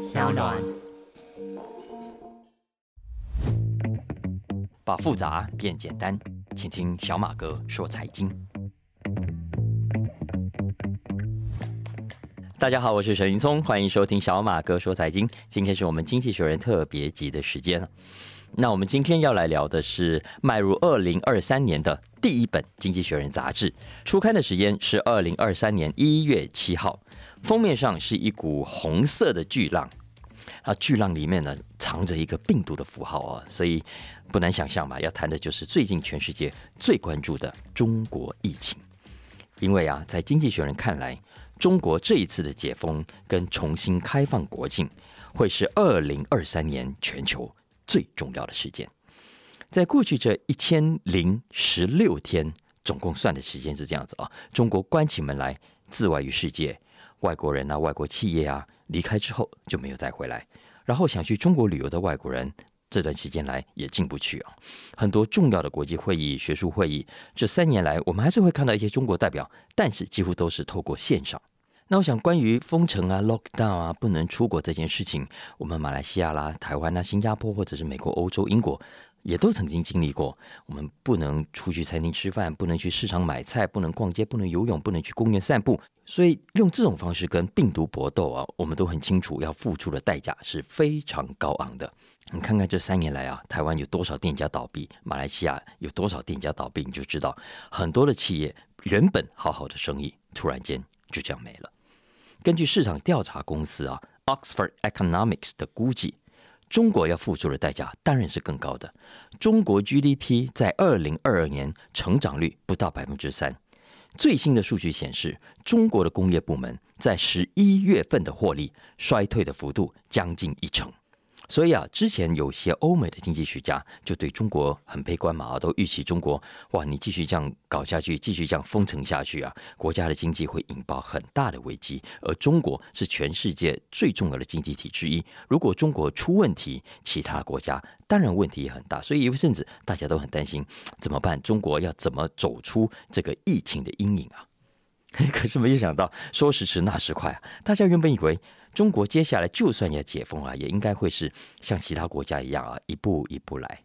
小暖。把复杂变简单，请听小马哥说财经。大家好，我是沈云聪，欢迎收听小马哥说财经。今天是我们经济学人特别集的时间。那我们今天要来聊的是迈入二零二三年的第一本《经济学人》杂志，初刊的时间是二零二三年一月七号，封面上是一股红色的巨浪。啊，巨浪里面呢藏着一个病毒的符号啊，所以不难想象吧，要谈的就是最近全世界最关注的中国疫情。因为啊，在经济学人看来，中国这一次的解封跟重新开放国境，会是二零二三年全球最重要的事件。在过去这一千零十六天，总共算的时间是这样子啊，中国关起门来自外于世界，外国人啊，外国企业啊。离开之后就没有再回来，然后想去中国旅游的外国人这段期间来也进不去啊。很多重要的国际会议、学术会议，这三年来我们还是会看到一些中国代表，但是几乎都是透过线上。那我想关于封城啊、lockdown 啊、不能出国这件事情，我们马来西亚啦、台湾啦、新加坡或者是美国、欧洲、英国。也都曾经经历过，我们不能出去餐厅吃饭，不能去市场买菜，不能逛街，不能游泳，不能去公园散步。所以用这种方式跟病毒搏斗啊，我们都很清楚要付出的代价是非常高昂的。你看看这三年来啊，台湾有多少店家倒闭，马来西亚有多少店家倒闭，你就知道很多的企业原本好好的生意，突然间就这样没了。根据市场调查公司啊，Oxford Economics 的估计。中国要付出的代价当然是更高的。中国 GDP 在二零二二年成长率不到百分之三，最新的数据显示，中国的工业部门在十一月份的获利衰退的幅度将近一成。所以啊，之前有些欧美的经济学家就对中国很悲观嘛，都预期中国哇，你继续这样搞下去，继续这样封城下去啊，国家的经济会引爆很大的危机。而中国是全世界最重要的经济体之一，如果中国出问题，其他国家当然问题也很大。所以一阵子大家都很担心，怎么办？中国要怎么走出这个疫情的阴影啊？可是没有想到，说时迟那时快啊！大家原本以为中国接下来就算要解封啊，也应该会是像其他国家一样啊，一步一步来。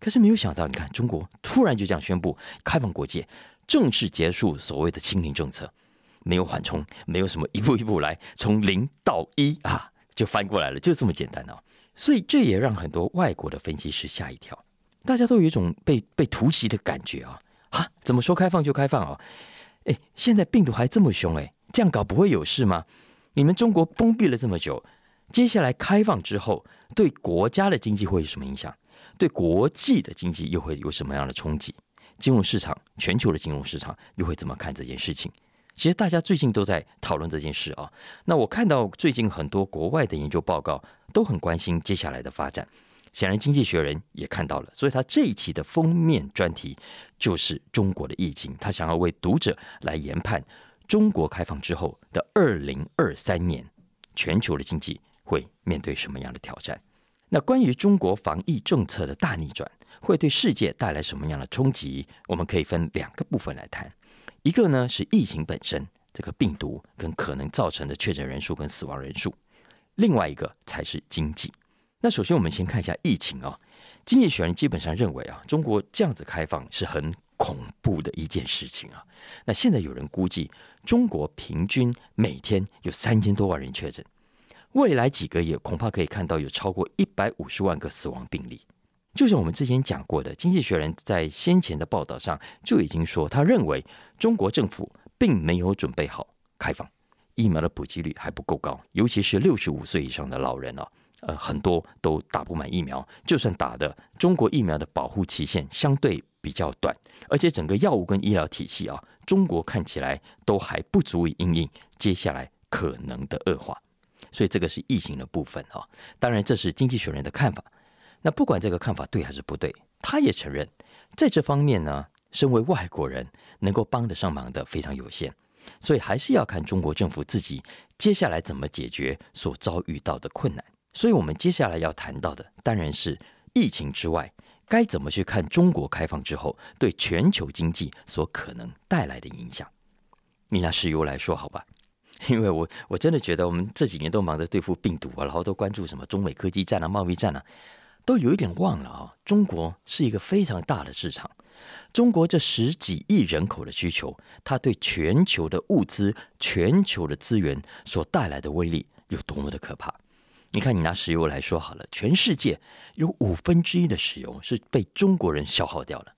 可是没有想到，你看中国突然就这样宣布开放国界，正式结束所谓的清零政策，没有缓冲，没有什么一步一步来，从零到一啊，就翻过来了，就这么简单哦。所以这也让很多外国的分析师吓一跳，大家都有一种被被突袭的感觉啊！啊，怎么说开放就开放啊？哎，现在病毒还这么凶哎，这样搞不会有事吗？你们中国封闭了这么久，接下来开放之后，对国家的经济会有什么影响？对国际的经济又会有什么样的冲击？金融市场，全球的金融市场又会怎么看这件事情？其实大家最近都在讨论这件事啊。那我看到最近很多国外的研究报告都很关心接下来的发展。显然，《经济学人》也看到了，所以他这一期的封面专题就是中国的疫情。他想要为读者来研判中国开放之后的二零二三年，全球的经济会面对什么样的挑战？那关于中国防疫政策的大逆转，会对世界带来什么样的冲击？我们可以分两个部分来谈。一个呢是疫情本身，这个病毒跟可能造成的确诊人数跟死亡人数；另外一个才是经济。那首先，我们先看一下疫情啊。经济学人基本上认为啊，中国这样子开放是很恐怖的一件事情啊。那现在有人估计，中国平均每天有三千多万人确诊，未来几个月恐怕可以看到有超过一百五十万个死亡病例。就像我们之前讲过的，经济学人在先前的报道上就已经说，他认为中国政府并没有准备好开放，疫苗的普及率还不够高，尤其是六十五岁以上的老人啊。呃，很多都打不满疫苗，就算打的，中国疫苗的保护期限相对比较短，而且整个药物跟医疗体系啊，中国看起来都还不足以应应接下来可能的恶化，所以这个是疫情的部分啊。当然，这是经济学人的看法。那不管这个看法对还是不对，他也承认，在这方面呢，身为外国人能够帮得上忙的非常有限，所以还是要看中国政府自己接下来怎么解决所遭遇到的困难。所以，我们接下来要谈到的，当然是疫情之外，该怎么去看中国开放之后对全球经济所可能带来的影响。你拿石油来说好吧，因为我我真的觉得我们这几年都忙着对付病毒啊，然后都关注什么中美科技战啊、贸易战啊，都有一点忘了啊。中国是一个非常大的市场，中国这十几亿人口的需求，它对全球的物资、全球的资源所带来的威力有多么的可怕。你看，你拿石油来说好了，全世界有五分之一的石油是被中国人消耗掉了。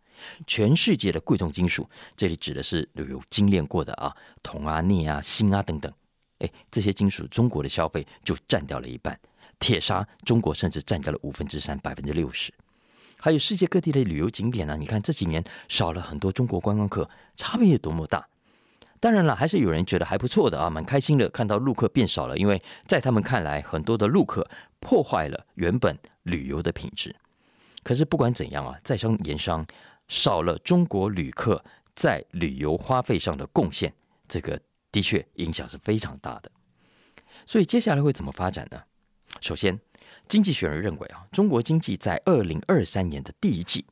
全世界的贵重金属，这里指的是有精炼过的啊，铜啊、镍啊、锌啊等等。哎，这些金属中国的消费就占掉了一半。铁砂，中国甚至占掉了五分之三，百分之六十。还有世界各地的旅游景点呢，你看这几年少了很多中国观光客，差别有多么大。当然了，还是有人觉得还不错的啊，蛮开心的，看到陆客变少了，因为在他们看来，很多的陆客破坏了原本旅游的品质。可是不管怎样啊，在商言商。少了中国旅客在旅游花费上的贡献，这个的确影响是非常大的。所以接下来会怎么发展呢？首先，经济学人认为啊，中国经济在二零二三年的第一季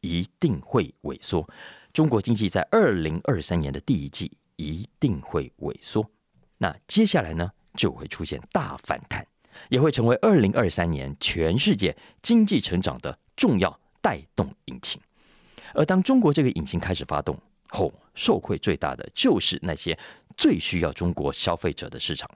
一定会萎缩。中国经济在二零二三年的第一季一定会萎缩。那接下来呢，就会出现大反弹，也会成为二零二三年全世界经济成长的重要带动引擎。而当中国这个引擎开始发动后，受惠最大的就是那些最需要中国消费者的市场，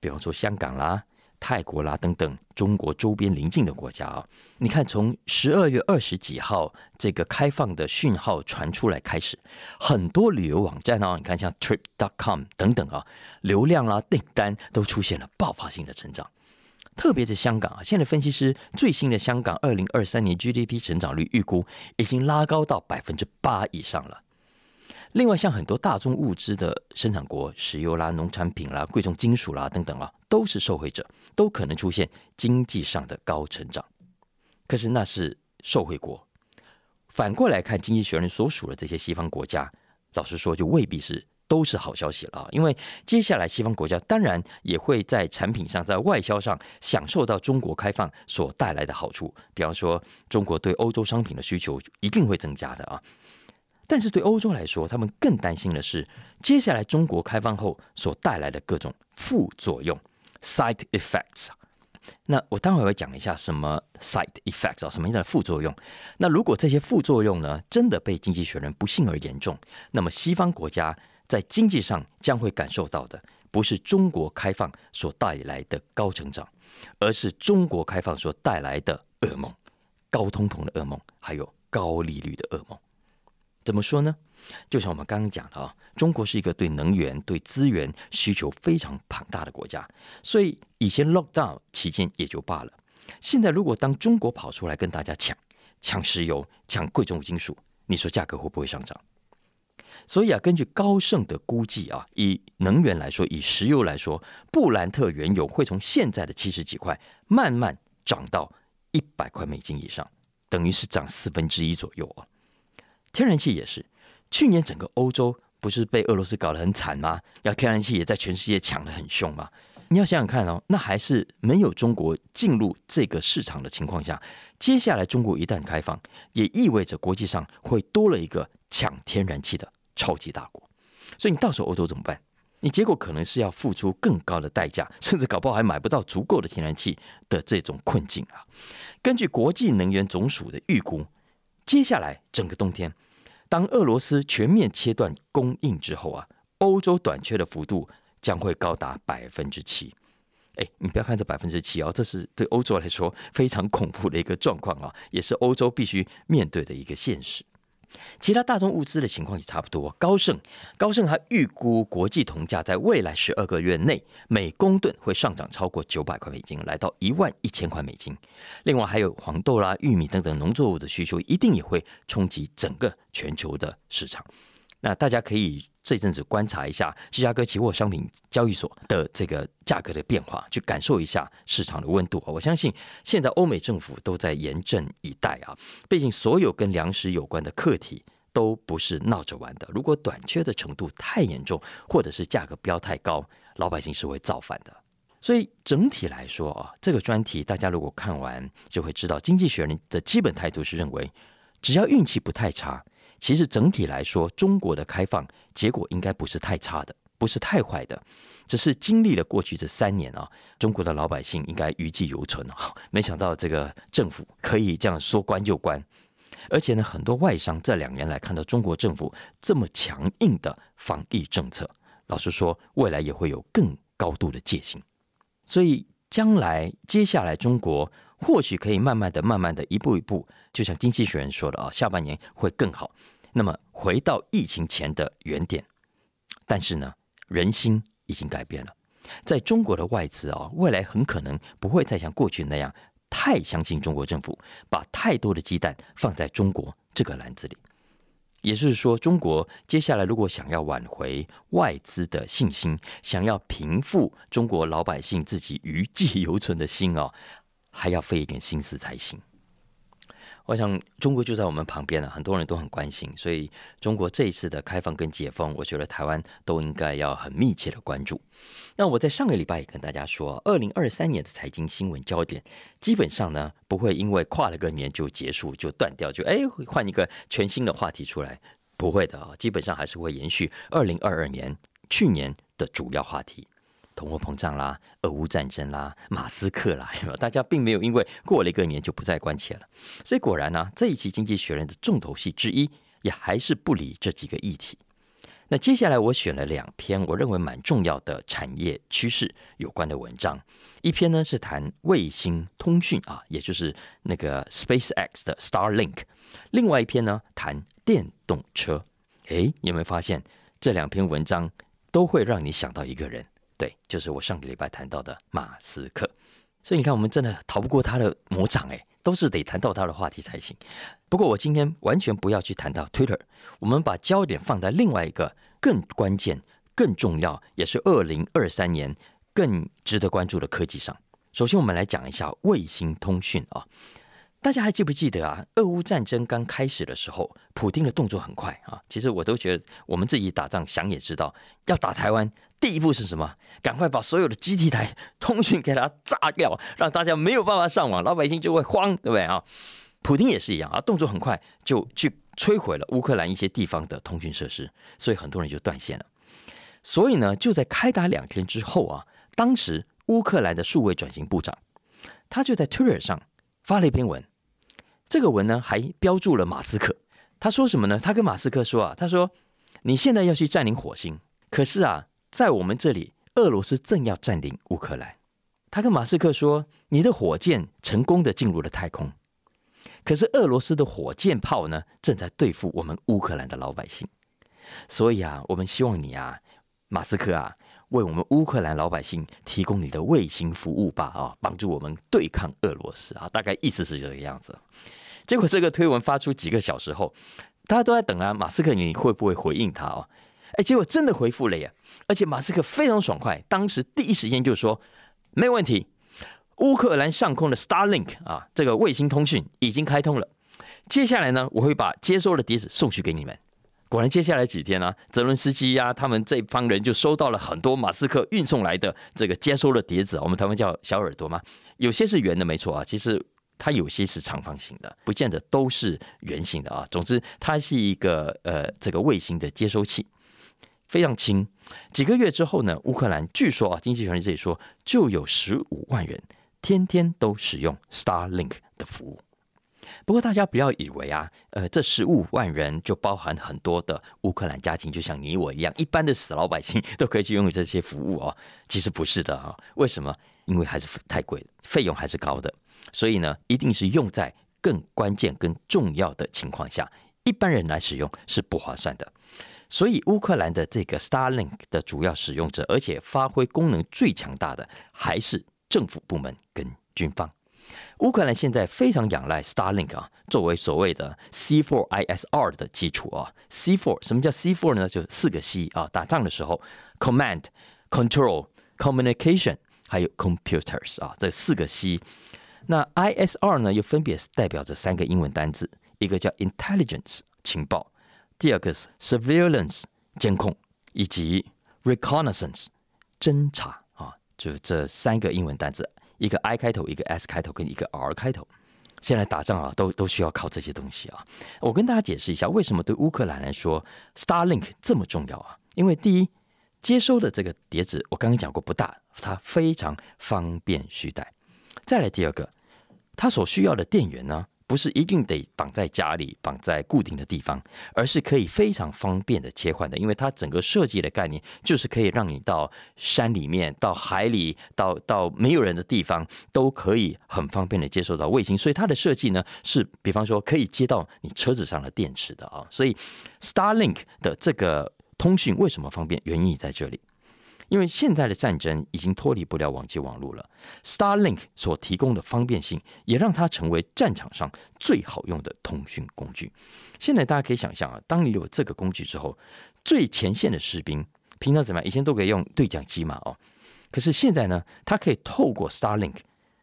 比方说香港啦、泰国啦等等中国周边邻近的国家啊。你看，从十二月二十几号这个开放的讯号传出来开始，很多旅游网站啊，你看像 Trip.com 等等啊，流量啦、订单都出现了爆发性的成长。特别是香港啊，现在分析师最新的香港二零二三年 GDP 成长率预估已经拉高到百分之八以上了。另外，像很多大宗物资的生产国，石油啦、农产品啦、贵重金属啦等等啊，都是受惠者，都可能出现经济上的高成长。可是那是受惠国，反过来看，经济学人所属的这些西方国家，老实说，就未必是。都是好消息了啊！因为接下来西方国家当然也会在产品上、在外销上享受到中国开放所带来的好处。比方说，中国对欧洲商品的需求一定会增加的啊！但是对欧洲来说，他们更担心的是接下来中国开放后所带来的各种副作用 （side effects）。那我待会会讲一下什么 side effects 啊，什么样的副作用。那如果这些副作用呢，真的被经济学人不幸而严重，那么西方国家。在经济上将会感受到的，不是中国开放所带来的高成长，而是中国开放所带来的噩梦——高通膨的噩梦，还有高利率的噩梦。怎么说呢？就像我们刚刚讲的啊，中国是一个对能源、对资源需求非常庞大的国家，所以以前 lock down 期间也就罢了。现在如果当中国跑出来跟大家抢抢石油、抢贵重金属，你说价格会不会上涨？所以啊，根据高盛的估计啊，以能源来说，以石油来说，布兰特原油会从现在的七十几块慢慢涨到一百块美金以上，等于是涨四分之一左右啊。天然气也是，去年整个欧洲不是被俄罗斯搞得很惨吗？要天然气也在全世界抢得很凶嘛。你要想想看哦，那还是没有中国进入这个市场的情况下，接下来中国一旦开放，也意味着国际上会多了一个抢天然气的。超级大国，所以你到时候欧洲怎么办？你结果可能是要付出更高的代价，甚至搞不好还买不到足够的天然气的这种困境啊！根据国际能源总署的预估，接下来整个冬天，当俄罗斯全面切断供应之后啊，欧洲短缺的幅度将会高达百分之七。哎，你不要看这百分之七哦，这是对欧洲来说非常恐怖的一个状况啊，也是欧洲必须面对的一个现实。其他大宗物资的情况也差不多。高盛，高盛还预估国际铜价在未来十二个月内每公吨会上涨超过九百块美金，来到一万一千块美金。另外还有黄豆啦、玉米等等农作物的需求，一定也会冲击整个全球的市场。那大家可以这阵子观察一下芝加哥期货商品交易所的这个价格的变化，去感受一下市场的温度。我相信现在欧美政府都在严阵以待啊，毕竟所有跟粮食有关的课题都不是闹着玩的。如果短缺的程度太严重，或者是价格标太高，老百姓是会造反的。所以整体来说啊，这个专题大家如果看完，就会知道经济学人的基本态度是认为，只要运气不太差。其实整体来说，中国的开放结果应该不是太差的，不是太坏的，只是经历了过去这三年啊，中国的老百姓应该余悸犹存啊。没想到这个政府可以这样说关就关，而且呢，很多外商这两年来看到中国政府这么强硬的防疫政策，老实说，未来也会有更高度的戒心。所以，将来接下来中国或许可以慢慢的、慢慢的、一步一步，就像经济学人说的啊，下半年会更好。那么回到疫情前的原点，但是呢，人心已经改变了。在中国的外资啊，未来很可能不会再像过去那样太相信中国政府，把太多的鸡蛋放在中国这个篮子里。也就是说，中国接下来如果想要挽回外资的信心，想要平复中国老百姓自己余悸犹存的心哦，还要费一点心思才行。我想中国就在我们旁边了，很多人都很关心，所以中国这一次的开放跟解封，我觉得台湾都应该要很密切的关注。那我在上个礼拜也跟大家说，二零二三年的财经新闻焦点，基本上呢不会因为跨了个年就结束就断掉，就哎换一个全新的话题出来，不会的啊，基本上还是会延续二零二二年去年的主要话题。通货膨胀啦，俄乌战争啦，马斯克啦，大家并没有因为过了一个年就不再关切了。所以果然呢，这一期《经济学人》的重头戏之一，也还是不离这几个议题。那接下来我选了两篇我认为蛮重要的产业趋势有关的文章，一篇呢是谈卫星通讯啊，也就是那个 SpaceX 的 Starlink，另外一篇呢谈电动车。诶，你有没有发现这两篇文章都会让你想到一个人？对，就是我上个礼拜谈到的马斯克，所以你看，我们真的逃不过他的魔掌，哎，都是得谈到他的话题才行。不过我今天完全不要去谈到 Twitter，我们把焦点放在另外一个更关键、更重要，也是二零二三年更值得关注的科技上。首先，我们来讲一下卫星通讯啊。大家还记不记得啊？俄乌战争刚开始的时候，普京的动作很快啊。其实我都觉得，我们自己打仗想也知道，要打台湾，第一步是什么？赶快把所有的基地台通讯给它炸掉，让大家没有办法上网，老百姓就会慌，对不对啊？普京也是一样啊，动作很快，就去摧毁了乌克兰一些地方的通讯设施，所以很多人就断线了。所以呢，就在开打两天之后啊，当时乌克兰的数位转型部长，他就在 Twitter 上。发了一篇文，这个文呢还标注了马斯克。他说什么呢？他跟马斯克说啊，他说你现在要去占领火星，可是啊，在我们这里，俄罗斯正要占领乌克兰。他跟马斯克说，你的火箭成功的进入了太空，可是俄罗斯的火箭炮呢，正在对付我们乌克兰的老百姓。所以啊，我们希望你啊，马斯克啊。为我们乌克兰老百姓提供你的卫星服务吧，啊，帮助我们对抗俄罗斯啊，大概意思是这个样子。结果这个推文发出几个小时后，大家都在等啊，马斯克你会不会回应他哦？哎，结果真的回复了耶，而且马斯克非常爽快，当时第一时间就说没问题，乌克兰上空的 Starlink 啊，这个卫星通讯已经开通了，接下来呢，我会把接收的碟子送去给你们。果然，接下来几天呢，泽伦斯基呀，他们这帮人就收到了很多马斯克运送来的这个接收的碟子，我们台湾叫小耳朵嘛，有些是圆的，没错啊，其实它有些是长方形的，不见得都是圆形的啊。总之，它是一个呃这个卫星的接收器，非常轻。几个月之后呢，乌克兰据说啊，经济学人这里说，就有十五万人天天都使用 Starlink 的服务。不过大家不要以为啊，呃，这十五万人就包含很多的乌克兰家庭，就像你我一样，一般的死老百姓都可以去拥有这些服务哦。其实不是的啊，为什么？因为还是太贵，费用还是高的，所以呢，一定是用在更关键、更重要的情况下，一般人来使用是不划算的。所以乌克兰的这个 Starlink 的主要使用者，而且发挥功能最强大的，还是政府部门跟军方。乌克兰现在非常仰赖 Starlink 啊，作为所谓的 C4ISR 的基础啊。C4 什么叫 C4 呢？就四个 C 啊，打仗的时候，Command、Control、Communication 还有 Computers 啊，这四个 C。那 ISR 呢，又分别代表着三个英文单字，一个叫 Intelligence 情报，第二个是 Surveillance 监控，以及 Reconnaissance 侦查啊，就这三个英文单字。一个 I 开头，一个 S 开头，跟一个 R 开头。现在打仗啊，都都需要靠这些东西啊。我跟大家解释一下，为什么对乌克兰来说，Starlink 这么重要啊？因为第一，接收的这个碟子，我刚刚讲过不大，它非常方便携带。再来第二个，它所需要的电源呢？不是一定得绑在家里，绑在固定的地方，而是可以非常方便的切换的。因为它整个设计的概念就是可以让你到山里面、到海里、到到没有人的地方，都可以很方便的接收到卫星。所以它的设计呢，是比方说可以接到你车子上的电池的啊。所以 Starlink 的这个通讯为什么方便？原因在这里。因为现在的战争已经脱离不了网际网络了，Starlink 所提供的方便性也让它成为战场上最好用的通讯工具。现在大家可以想象啊，当你有这个工具之后，最前线的士兵平常怎么样？以前都可以用对讲机嘛，哦，可是现在呢，它可以透过 Starlink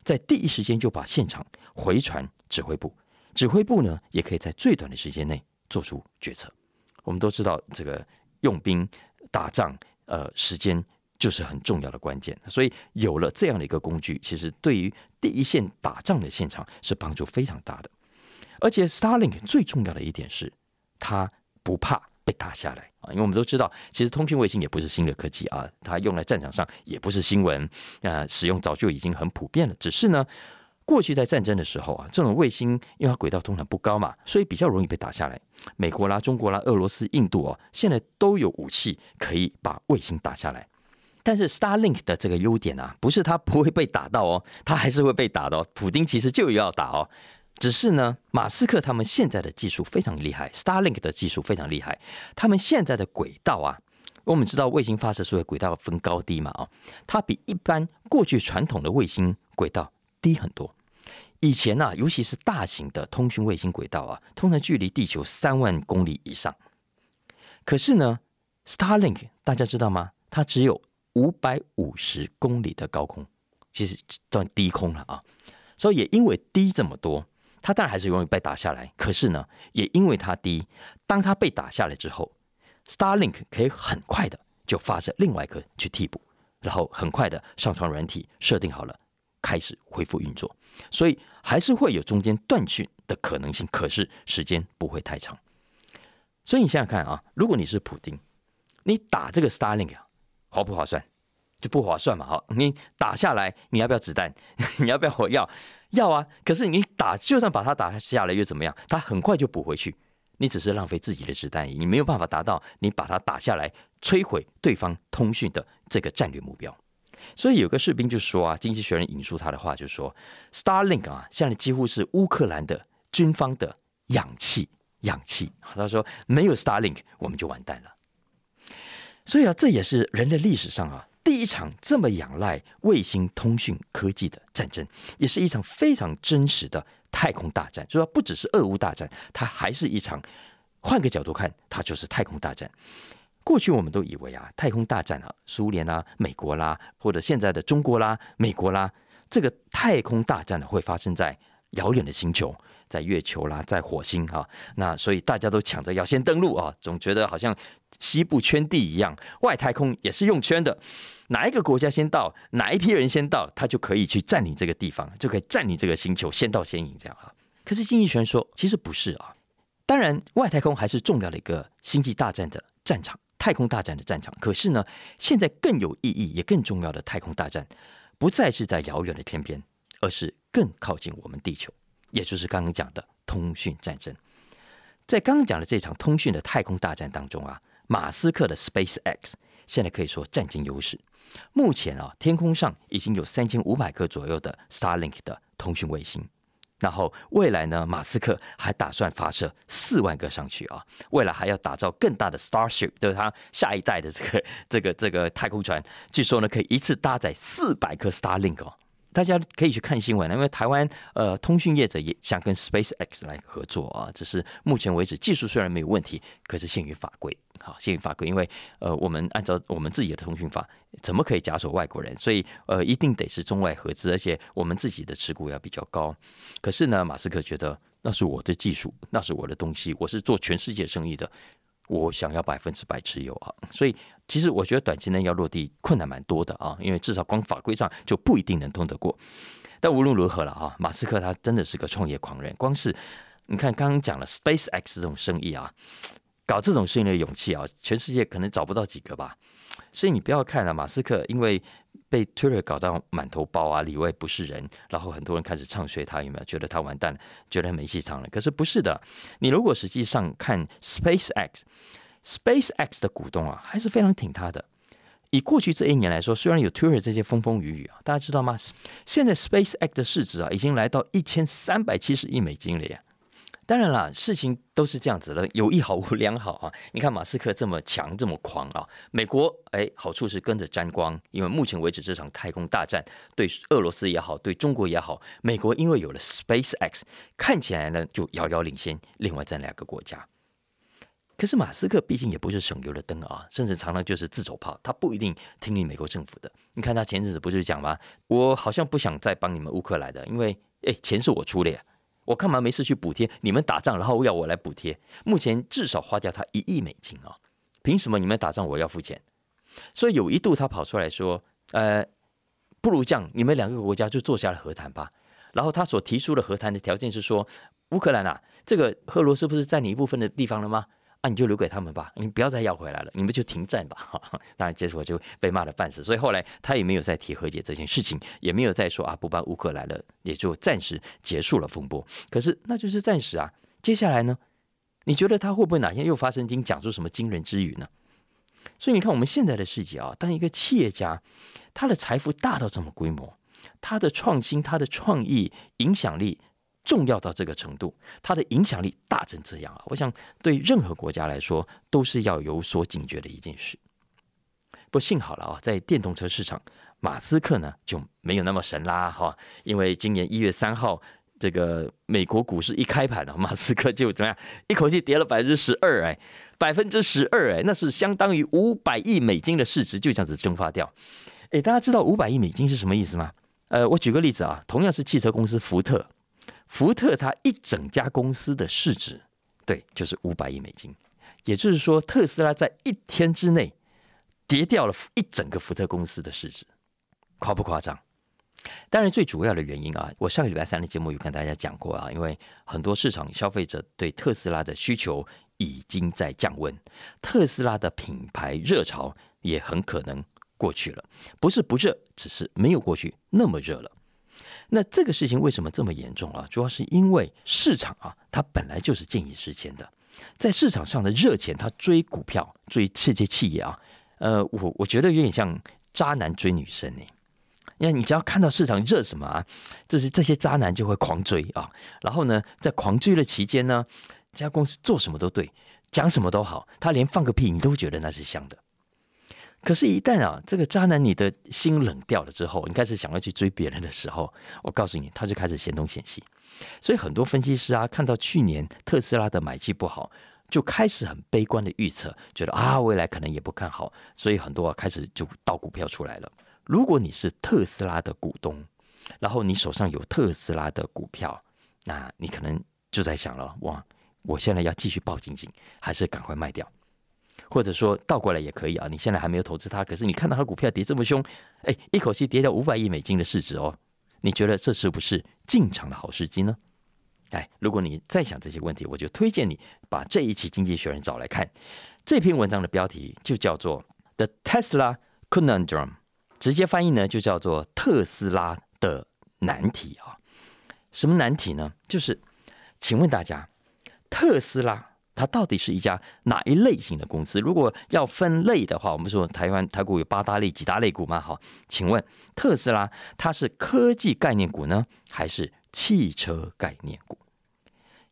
在第一时间就把现场回传指挥部，指挥部呢也可以在最短的时间内做出决策。我们都知道这个用兵打仗，呃，时间。就是很重要的关键，所以有了这样的一个工具，其实对于第一线打仗的现场是帮助非常大的。而且 Starlink 最重要的一点是，它不怕被打下来啊，因为我们都知道，其实通讯卫星也不是新的科技啊，它用在战场上也不是新闻啊，使用早就已经很普遍了。只是呢，过去在战争的时候啊，这种卫星因为它轨道通常不高嘛，所以比较容易被打下来。美国啦、中国啦、俄罗斯、印度哦，现在都有武器可以把卫星打下来。但是 Starlink 的这个优点啊，不是它不会被打到哦，它还是会被打的哦。普丁其实就要打哦，只是呢，马斯克他们现在的技术非常厉害，Starlink 的技术非常厉害。他们现在的轨道啊，我们知道卫星发射出的轨道分高低嘛，哦，它比一般过去传统的卫星轨道低很多。以前呢，尤其是大型的通讯卫星轨道啊，通常距离地球三万公里以上。可是呢，Starlink 大家知道吗？它只有五百五十公里的高空，其实算低空了啊。所以也因为低这么多，它当然还是容易被打下来。可是呢，也因为它低，当它被打下来之后，Starlink 可以很快的就发射另外一个去替补，然后很快的上传软体，设定好了，开始恢复运作。所以还是会有中间断讯的可能性，可是时间不会太长。所以你想想看啊，如果你是普丁，你打这个 Starlink 啊。划不划算？就不划算嘛！好，你打下来，你要不要子弹？你要不要火药？要啊！可是你打，就算把它打下来又怎么样？它很快就补回去，你只是浪费自己的子弹，你没有办法达到你把它打下来摧毁对方通讯的这个战略目标。所以有个士兵就说啊，《经济学人》引述他的话就说：“Starlink 啊，现在几乎是乌克兰的军方的氧气，氧气。”他说：“没有 Starlink，我们就完蛋了。”所以啊，这也是人类历史上啊第一场这么仰赖卫星通讯科技的战争，也是一场非常真实的太空大战。主要不只是俄乌大战，它还是一场换个角度看，它就是太空大战。过去我们都以为啊，太空大战啊，苏联啊、美国啦，或者现在的中国啦、美国啦，这个太空大战呢会发生在遥远的星球。在月球啦，在火星哈，那所以大家都抢着要先登陆啊，总觉得好像西部圈地一样，外太空也是用圈的，哪一个国家先到，哪一批人先到，他就可以去占领这个地方，就可以占领这个星球，先到先赢这样啊。可是经济学说，其实不是啊，当然外太空还是重要的一个星际大战的战场，太空大战的战场。可是呢，现在更有意义也更重要的太空大战，不再是在遥远的天边，而是更靠近我们地球。也就是刚刚讲的通讯战争，在刚讲的这场通讯的太空大战当中啊，马斯克的 Space X 现在可以说占尽优势。目前啊，天空上已经有三千五百颗左右的 Starlink 的通讯卫星，然后未来呢，马斯克还打算发射四万个上去啊，未来还要打造更大的 Starship，就是他下一代的这个这个这个太空船，据说呢可以一次搭载四百颗 Starlink 哦。大家可以去看新闻因为台湾呃通讯业者也想跟 Space X 来合作啊，只是目前为止技术虽然没有问题，可是限于法规，好限于法规，因为呃我们按照我们自己的通讯法，怎么可以假手外国人？所以呃一定得是中外合资，而且我们自己的持股要比较高。可是呢，马斯克觉得那是我的技术，那是我的东西，我是做全世界生意的。我想要百分之百持有啊，所以其实我觉得短期内要落地困难蛮多的啊，因为至少光法规上就不一定能通得过。但无论如何了啊，马斯克他真的是个创业狂人，光是你看刚刚讲了 Space X 这种生意啊，搞这种生意的勇气啊，全世界可能找不到几个吧。所以你不要看啊，马斯克因为被 Twitter 搞到满头包啊，里外不是人，然后很多人开始唱衰他，有没有觉得他完蛋了，觉得没戏唱了？可是不是的，你如果实际上看 SpaceX，SpaceX 的股东啊，还是非常挺他的。以过去这一年来说，虽然有 Twitter 这些风风雨雨啊，大家知道吗？现在 SpaceX 的市值啊，已经来到一千三百七十亿美金了呀。当然啦，事情都是这样子的，有一好 无两好啊。你看马斯克这么强，这么狂啊，美国哎，好处是跟着沾光，因为目前为止这场太空大战对俄罗斯也好，对中国也好，美国因为有了 SpaceX，看起来呢就遥遥领先另外这两个国家。可是马斯克毕竟也不是省油的灯啊，甚至常常就是自走炮，他不一定听你美国政府的。你看他前阵子不是讲吗？我好像不想再帮你们乌克兰的，因为哎，钱是我出的呀。我干嘛没事去补贴你们打仗，然后要我来补贴？目前至少花掉他一亿美金啊！凭什么你们打仗我要付钱？所以有一度他跑出来说：“呃，不如这样，你们两个国家就坐下来和谈吧。”然后他所提出的和谈的条件是说：“乌克兰啊，这个俄罗斯不是占你一部分的地方了吗？”那你就留给他们吧，你不要再要回来了，你们就停战吧。当然，结果就被骂的半死，所以后来他也没有再提和解这件事情，也没有再说啊不帮乌克兰了，也就暂时结束了风波。可是那就是暂时啊，接下来呢？你觉得他会不会哪天又发神经，讲出什么惊人之语呢？所以你看，我们现在的世界啊，当一个企业家，他的财富大到这么规模，他的创新、他的创意、影响力。重要到这个程度，它的影响力大成这样啊！我想对任何国家来说都是要有所警觉的一件事。不幸好了啊，在电动车市场，马斯克呢就没有那么神啦哈！因为今年一月三号，这个美国股市一开盘啊，马斯克就怎么样，一口气跌了百分之十二哎，百分之十二哎，那是相当于五百亿美金的市值就这样子蒸发掉。哎，大家知道五百亿美金是什么意思吗？呃，我举个例子啊，同样是汽车公司福特。福特它一整家公司的市值，对，就是五百亿美金。也就是说，特斯拉在一天之内跌掉了一整个福特公司的市值，夸不夸张？当然，最主要的原因啊，我上个礼拜三的节目有跟大家讲过啊，因为很多市场消费者对特斯拉的需求已经在降温，特斯拉的品牌热潮也很可能过去了，不是不热，只是没有过去那么热了。那这个事情为什么这么严重啊？主要是因为市场啊，它本来就是见异思迁的，在市场上的热钱，他追股票、追这些企业啊，呃，我我觉得有点像渣男追女生呢。因为你只要看到市场热什么啊，就是这些渣男就会狂追啊。然后呢，在狂追的期间呢，这家公司做什么都对，讲什么都好，他连放个屁你都觉得那是香的。可是，一旦啊，这个渣男你的心冷掉了之后，你开始想要去追别人的时候，我告诉你，他就开始嫌东嫌西。所以，很多分析师啊，看到去年特斯拉的买气不好，就开始很悲观的预测，觉得啊，未来可能也不看好。所以，很多啊开始就倒股票出来了。如果你是特斯拉的股东，然后你手上有特斯拉的股票，那你可能就在想了：哇，我现在要继续抱紧紧，还是赶快卖掉？或者说倒过来也可以啊！你现在还没有投资它，可是你看到它股票跌这么凶，哎，一口气跌掉五百亿美金的市值哦，你觉得这是不是进场的好时机呢？哎，如果你再想这些问题，我就推荐你把这一期《经济学人》找来看。这篇文章的标题就叫做《The Tesla Conundrum》，直接翻译呢就叫做特斯拉的难题啊。什么难题呢？就是，请问大家，特斯拉？它到底是一家哪一类型的公司？如果要分类的话，我们说台湾台股有八大类、几大类股嘛？哈，请问特斯拉它是科技概念股呢，还是汽车概念股？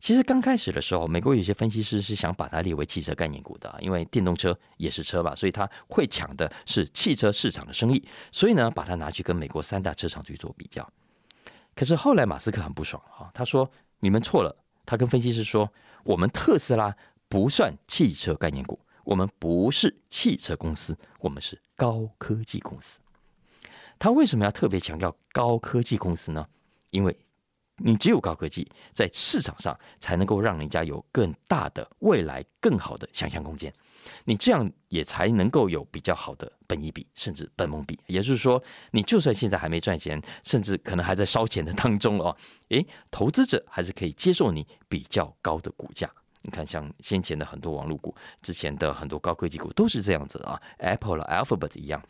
其实刚开始的时候，美国有些分析师是想把它列为汽车概念股的，因为电动车也是车嘛，所以它会抢的是汽车市场的生意，所以呢，把它拿去跟美国三大车厂去做比较。可是后来马斯克很不爽啊，他说：“你们错了。”他跟分析师说。我们特斯拉不算汽车概念股，我们不是汽车公司，我们是高科技公司。他为什么要特别强调高科技公司呢？因为你只有高科技，在市场上才能够让人家有更大的未来、更好的想象空间。你这样也才能够有比较好的本益比，甚至本梦比。也就是说，你就算现在还没赚钱，甚至可能还在烧钱的当中哦，诶，投资者还是可以接受你比较高的股价，你看，像先前的很多网络股，之前的很多高科技股都是这样子啊，Apple 了，Alphabet 一样。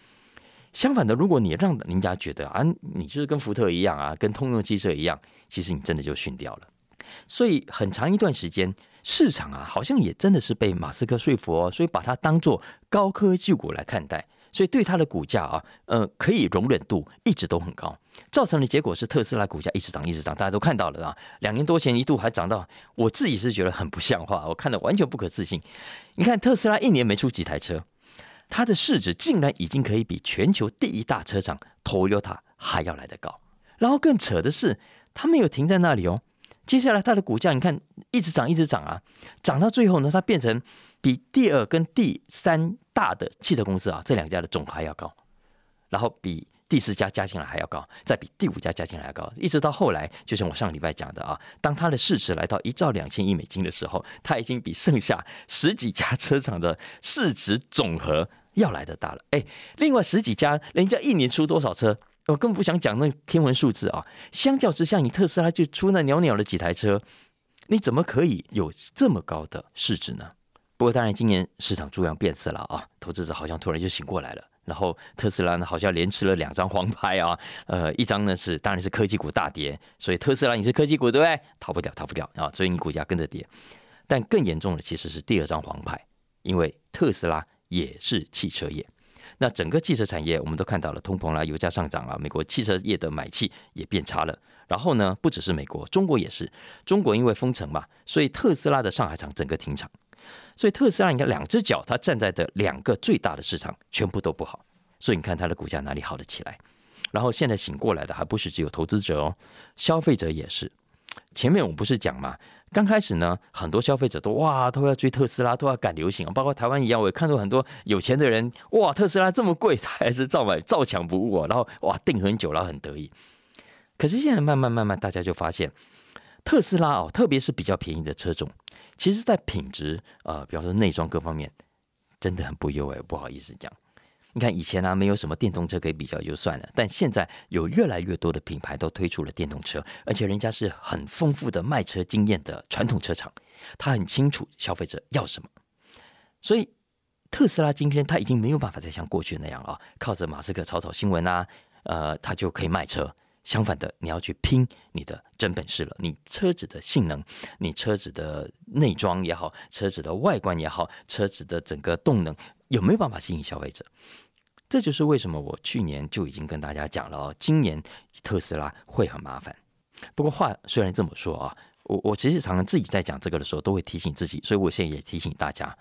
相反的，如果你让人家觉得啊，你就是跟福特一样啊，跟通用汽车一样，其实你真的就训掉了。所以很长一段时间，市场啊，好像也真的是被马斯克说服哦，所以把它当做高科技股来看待，所以对它的股价啊，呃，可以容忍度一直都很高，造成的结果是特斯拉股价一直涨，一直涨，大家都看到了啊。两年多前一度还涨到，我自己是觉得很不像话，我看的完全不可置信。你看特斯拉一年没出几台车。它的市值竟然已经可以比全球第一大车厂 Toyota 还要来得高，然后更扯的是，它没有停在那里哦。接下来它的股价你看一直涨，一直涨啊，涨到最后呢，它变成比第二跟第三大的汽车公司啊这两家的总还要高，然后比第四家加进来还要高，再比第五家加进来还要高，一直到后来，就像我上礼拜讲的啊，当它的市值来到一兆两千亿美金的时候，它已经比剩下十几家车厂的市值总和。要来的大了，哎，另外十几家人家一年出多少车，我根本不想讲那天文数字啊。相较之下，你特斯拉就出那袅袅的几台车，你怎么可以有这么高的市值呢？不过当然，今年市场猪羊变色了啊，投资者好像突然就醒过来了。然后特斯拉呢，好像连吃了两张黄牌啊，呃，一张呢是当然是科技股大跌，所以特斯拉你是科技股对不对？逃不掉，逃不掉啊，所以你股价跟着跌。但更严重的其实是第二张黄牌，因为特斯拉。也是汽车业，那整个汽车产业我们都看到了通膨啦，油价上涨啊，美国汽车业的买气也变差了。然后呢，不只是美国，中国也是。中国因为封城嘛，所以特斯拉的上海厂整个停产。所以特斯拉你看两只脚，它站在的两个最大的市场全部都不好。所以你看它的股价哪里好得起来？然后现在醒过来的还不是只有投资者哦，消费者也是。前面我不是讲嘛？刚开始呢，很多消费者都哇都要追特斯拉，都要赶流行。包括台湾一样，我也看到很多有钱的人哇，特斯拉这么贵，他还是照买照抢不误啊。然后哇订很久，然后很得意。可是现在慢慢慢慢，大家就发现特斯拉哦，特别是比较便宜的车种，其实在品质呃，比方说内装各方面，真的很不优哎，不好意思讲。你看以前呢，没有什么电动车可以比较就算了，但现在有越来越多的品牌都推出了电动车，而且人家是很丰富的卖车经验的传统车厂，他很清楚消费者要什么，所以特斯拉今天他已经没有办法再像过去那样啊，靠着马斯克炒炒新闻啊，呃，他就可以卖车。相反的，你要去拼你的真本事了，你车子的性能，你车子的内装也好，车子的外观也好，车子的整个动能有没有办法吸引消费者？这就是为什么我去年就已经跟大家讲了哦，今年特斯拉会很麻烦。不过话虽然这么说啊，我我其实常常自己在讲这个的时候，都会提醒自己，所以我现在也提醒大家，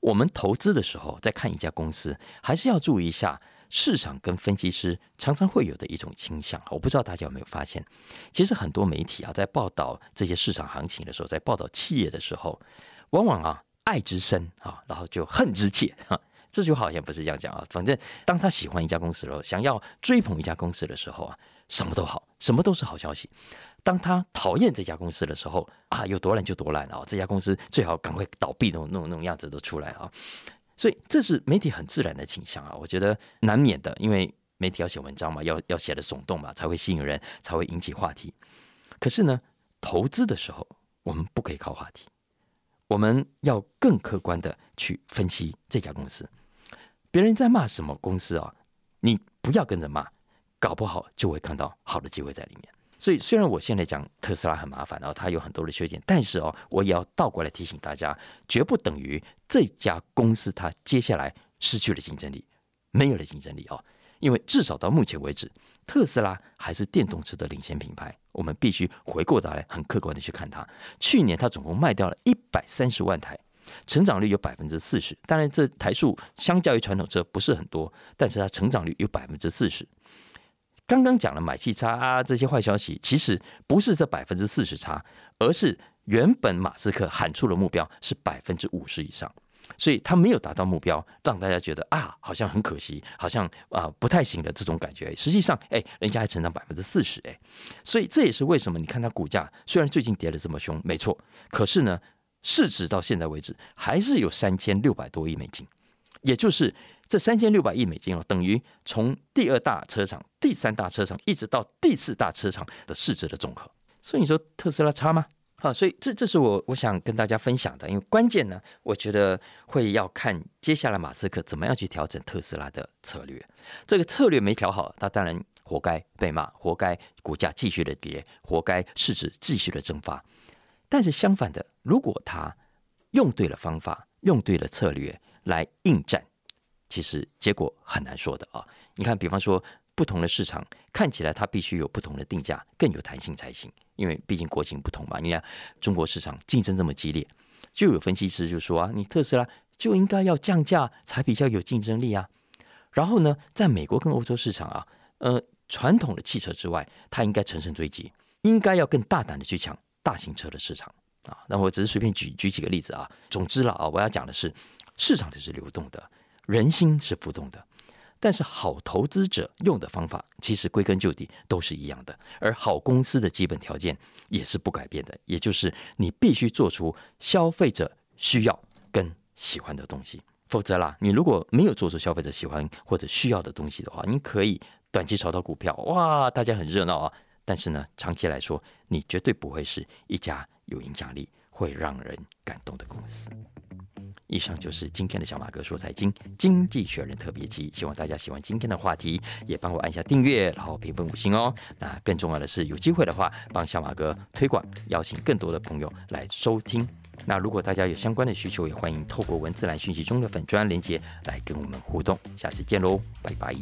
我们投资的时候，在看一家公司，还是要注意一下市场跟分析师常常会有的一种倾向。我不知道大家有没有发现，其实很多媒体啊，在报道这些市场行情的时候，在报道企业的时候，往往啊爱之深啊，然后就恨之切哈。这句话好像不是这样讲啊，反正当他喜欢一家公司了，想要追捧一家公司的时候啊，什么都好，什么都是好消息。当他讨厌这家公司的时候啊，有多烂就多烂啊，这家公司最好赶快倒闭那种那种那种样子都出来啊。所以这是媒体很自然的倾向啊，我觉得难免的，因为媒体要写文章嘛，要要写的耸动嘛，才会吸引人，才会引起话题。可是呢，投资的时候我们不可以靠话题，我们要更客观的去分析这家公司。别人在骂什么公司啊？你不要跟着骂，搞不好就会看到好的机会在里面。所以，虽然我现在讲特斯拉很麻烦，然后它有很多的缺点，但是哦，我也要倒过来提醒大家，绝不等于这家公司它接下来失去了竞争力，没有了竞争力哦。因为至少到目前为止，特斯拉还是电动车的领先品牌。我们必须回过头来，很客观的去看它。去年它总共卖掉了一百三十万台。成长率有百分之四十，当然这台数相较于传统车不是很多，但是它成长率有百分之四十。刚刚讲了买气差啊这些坏消息，其实不是这百分之四十差，而是原本马斯克喊出的目标是百分之五十以上，所以他没有达到目标，让大家觉得啊好像很可惜，好像啊不太行的这种感觉。实际上，哎，人家还成长百分之四十，哎，所以这也是为什么你看它股价虽然最近跌的这么凶，没错，可是呢。市值到现在为止还是有三千六百多亿美金，也就是这三千六百亿美金哦，等于从第二大车厂、第三大车厂一直到第四大车厂的市值的总和。所以你说特斯拉差吗？好，所以这这是我我想跟大家分享的，因为关键呢，我觉得会要看接下来马斯克怎么样去调整特斯拉的策略。这个策略没调好，他当然活该被骂，活该股价继续的跌，活该市值继续的蒸发。但是相反的，如果他用对了方法，用对了策略来应战，其实结果很难说的啊。你看，比方说。不同的市场看起来它必须有不同的定价，更有弹性才行。因为毕竟国情不同嘛。你看中国市场竞争这么激烈，就有分析师就说啊，你特斯拉就应该要降价才比较有竞争力啊。然后呢，在美国跟欧洲市场啊，呃，传统的汽车之外，它应该乘胜追击，应该要更大胆的去抢大型车的市场啊。那我只是随便举举几个例子啊。总之了啊，我要讲的是，市场就是流动的，人心是浮动的。但是好投资者用的方法，其实归根究底都是一样的，而好公司的基本条件也是不改变的，也就是你必须做出消费者需要跟喜欢的东西，否则啦，你如果没有做出消费者喜欢或者需要的东西的话，你可以短期炒到股票，哇，大家很热闹啊，但是呢，长期来说，你绝对不会是一家有影响力、会让人感动的公司。以上就是今天的小马哥说财经经济学人特别集，希望大家喜欢今天的话题，也帮我按下订阅，然后评分五星哦。那更重要的是，有机会的话，帮小马哥推广，邀请更多的朋友来收听。那如果大家有相关的需求，也欢迎透过文字栏讯息中的粉砖连接来跟我们互动。下次见喽，拜拜。